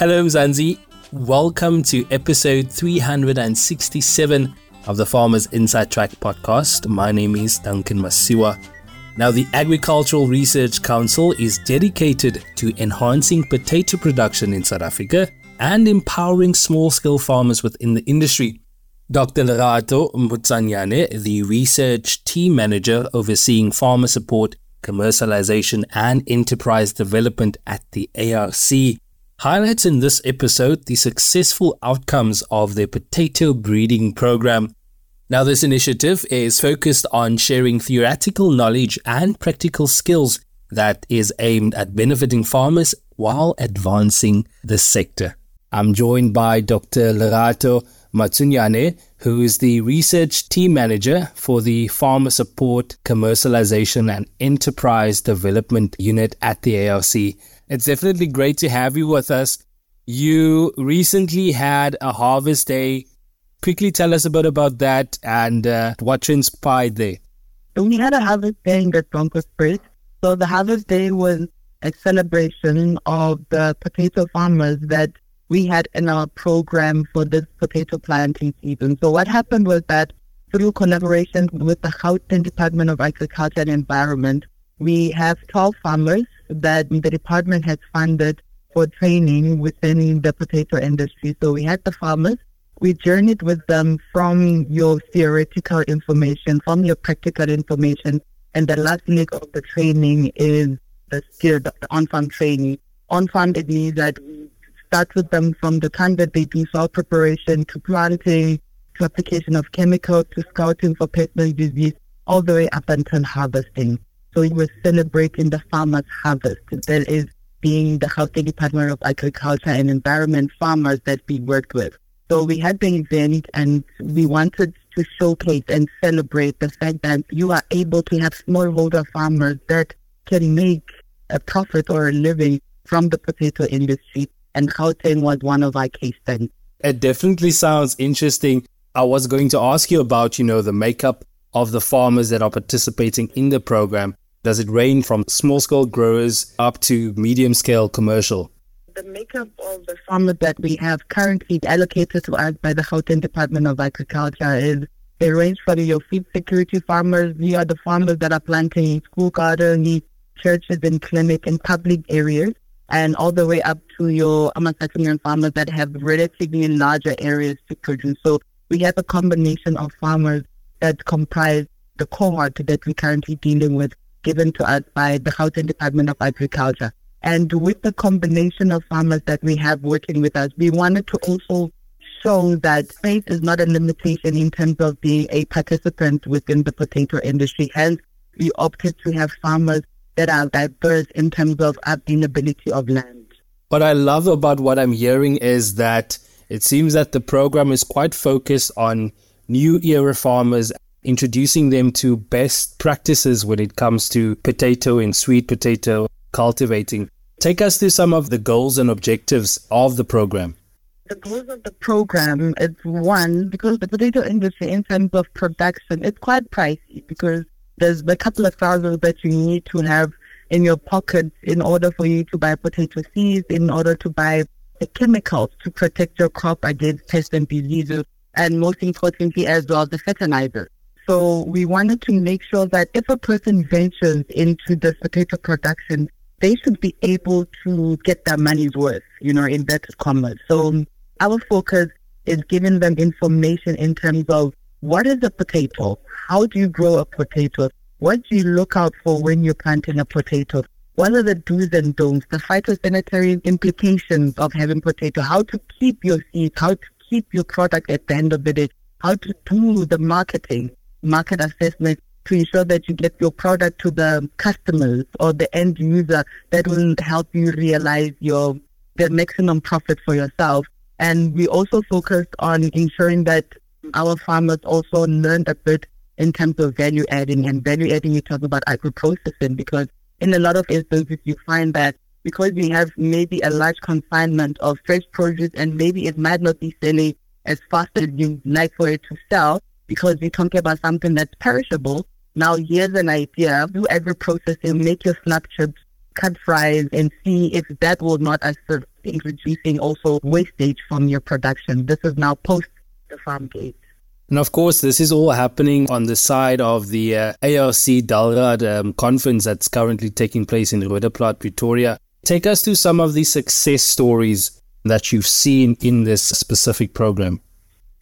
Hello, Mzansi. Welcome to episode 367 of the Farmers Inside Track podcast. My name is Duncan Masiwa. Now, the Agricultural Research Council is dedicated to enhancing potato production in South Africa and empowering small scale farmers within the industry. Dr. Lerato Matsaunyane, the research team manager overseeing farmer support, commercialization, and enterprise development at the ARC, highlights in this episode the successful outcomes of their potato breeding program. Now, this initiative is focused on sharing theoretical knowledge and practical skills that is aimed at benefiting farmers while advancing the sector. I'm joined by Dr. Lerato Matsaunyane, who is the research team manager for the Farmer Support, Commercialization and Enterprise Development Unit at the ARC. It's definitely great to have you with us. You recently had a harvest day. Quickly tell us a bit about that and uh, what transpired there. We had a harvest day in Broncos Bridge. So the harvest day was a celebration of the potato farmers that we had in our program for this potato planting season. So what happened was that through collaboration with the Gauteng Department of Agriculture and Environment, we have 12 farmers that the department has funded for training within the potato industry. So we had the farmers, we journeyed with them from your theoretical information, from your practical information, and the last leg of the training is the skill, the on-farm training. On-farm, it means that we start with them from the time that they do soil preparation to planting, to application of chemicals, to scouting for pest disease, all the way up until harvesting. So we were celebrating the farmer's harvest. That is being the Gauteng Department of Agriculture and Environment farmers that we worked with. So we had the event and we wanted to showcase and celebrate the fact that you are able to have smallholder farmers that can make a profit or a living from the potato industry. And Gauteng was one of our case studies. It definitely sounds interesting. I was going to ask you about, you know, the makeup of the farmers that are participating in the program. Does it range from small scale growers up to medium scale commercial? The makeup of the farmers that we have currently allocated to us by the Gauteng Department of Agriculture is they range from your food security farmers, you are the farmers that are planting in school gardens, churches and clinic and public areas, and all the way up to your Amasatunian farmers that have relatively larger areas to produce. So we have a combination of farmers that comprise the cohort that we're currently dealing with given to us by the Gauteng Department of Agriculture. And with the combination of farmers that we have working with us, we wanted to also show that faith is not a limitation in terms of being a participant within the potato industry. Hence, we opted to have farmers that are diverse in terms of availability of land. What I love about what I'm hearing is that it seems that the program is quite focused on new era farmers introducing them to best practices when it comes to potato and sweet potato cultivating. Take us through some of the goals and objectives of the program. The goals of the program is one, because the potato industry in terms of production, it's quite pricey because there's a couple of thousands that you need to have in your pocket in order for you to buy potato seeds, in order to buy the chemicals to protect your crop against pests and diseases, and most importantly as well, the fertilizer. So we wanted to make sure that if a person ventures into the potato production, they should be able to get their money's worth, you know, in that commerce. So our focus is giving them information in terms of what is a potato? How do you grow a potato? What do you look out for when you're planting a potato? What are the do's and don'ts, the phytosanitary implications of having potato, how to keep your seeds, how to keep your product at the end of the day, how to do the marketing market assessment to ensure that you get your product to the customers or the end user that will help you realize your the maximum profit for yourself. And we also focused on ensuring that our farmers also learned a bit in terms of value adding and value adding you talk about agro processing because in a lot of instances you find that because we have maybe a large consignment of fresh produce and maybe it might not be selling as fast as you'd like for it to sell, because we're talking about something that's perishable. Now, here's an idea. Do agro processing, make your snap chips, cut fries and see if that will not assist in reducing also wastage from your production. This is now post the farm gate. And of course, this is all happening on the side of the uh, ARC DALRRD um, conference that's currently taking place in Roodeplaat, Pretoria. Take us to some of the success stories that you've seen in this specific program.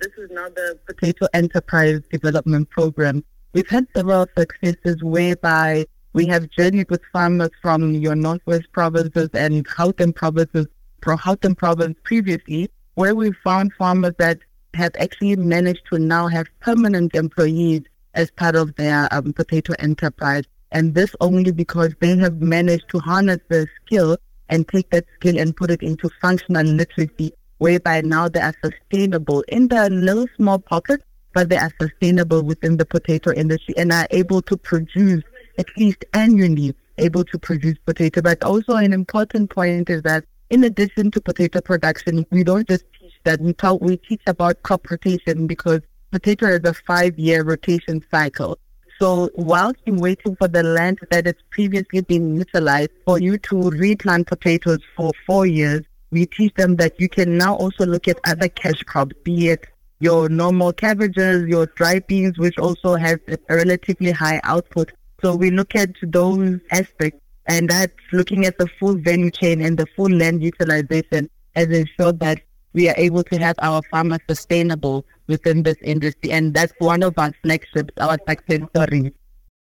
This is now the Potato Enterprise Development Program. We've had several successes whereby we have journeyed with farmers from your Northwest provinces and Gauteng provinces, from Gauteng province previously, where we found farmers that have actually managed to now have permanent employees as part of their um, potato enterprise. And this only because they have managed to harness their skill and take that skill and put it into functional literacy, whereby now they are sustainable in the little small pockets, but they are sustainable within the potato industry and are able to produce at least annually able to produce potato. But also an important point is that in addition to potato production, we don't just that. We talk, we teach about crop rotation because potato is a five-year rotation cycle. So whilst you're waiting for the land that has previously been utilized for you to replant potatoes for four years, we teach them that you can now also look at other cash crops, be it your normal cabbages, your dry beans, which also have a relatively high output. So we look at those aspects and that's looking at the full value chain and the full land utilization as ensure that we are able to have our farmers sustainable within this industry. And that's one of our flagships, our success stories.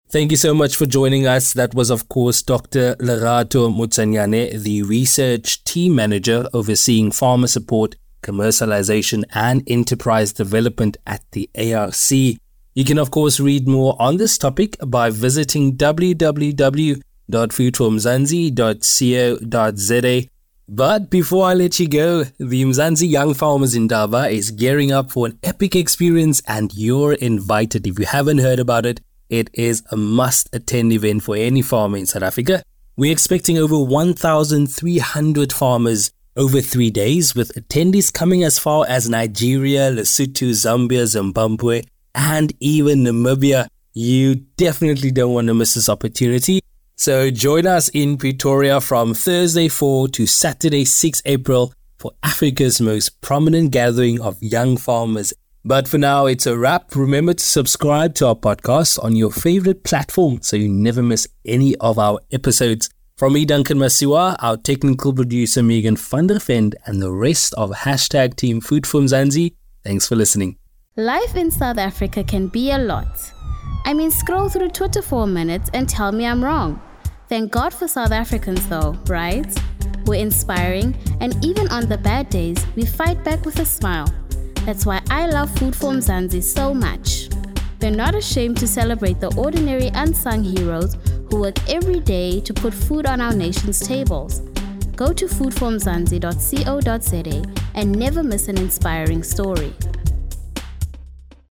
Thank you so much for joining us. That was, of course, Dr. Lerato Matsaunyane, the research team manager overseeing farmer support, commercialization, and enterprise development at the ARC. You can, of course, read more on this topic by visiting www.foodformzansi.co.za but before I let you go, the Mzansi Young Farmers Indaba is gearing up for an epic experience and you're invited. If you haven't heard about it, it is a must attend event for any farmer in South Africa. We're expecting over 1,300 farmers over three days, with attendees coming as far as Nigeria, Lesotho, Zambia, Zimbabwe, and even Namibia. You definitely don't want to miss this opportunity. So join us in Pretoria from Thursday 4 to Saturday 6 April for Africa's most prominent gathering of young farmers. But for now, it's a wrap. Remember to subscribe to our podcast on your favorite platform so you never miss any of our episodes. From me, Duncan Masiwa, our technical producer Megan van and the rest of hashtag Team Food for Mzansi, thanks for listening. Life in South Africa can be a lot. I mean, scroll through Twitter for a minute and tell me I'm wrong. Thank God for South Africans, though, right? We're inspiring, and even on the bad days, we fight back with a smile. That's why I love Food for Mzansi so much. They're not ashamed to celebrate the ordinary unsung heroes who work every day to put food on our nation's tables. Go to foodformzansi.co.za and never miss an inspiring story.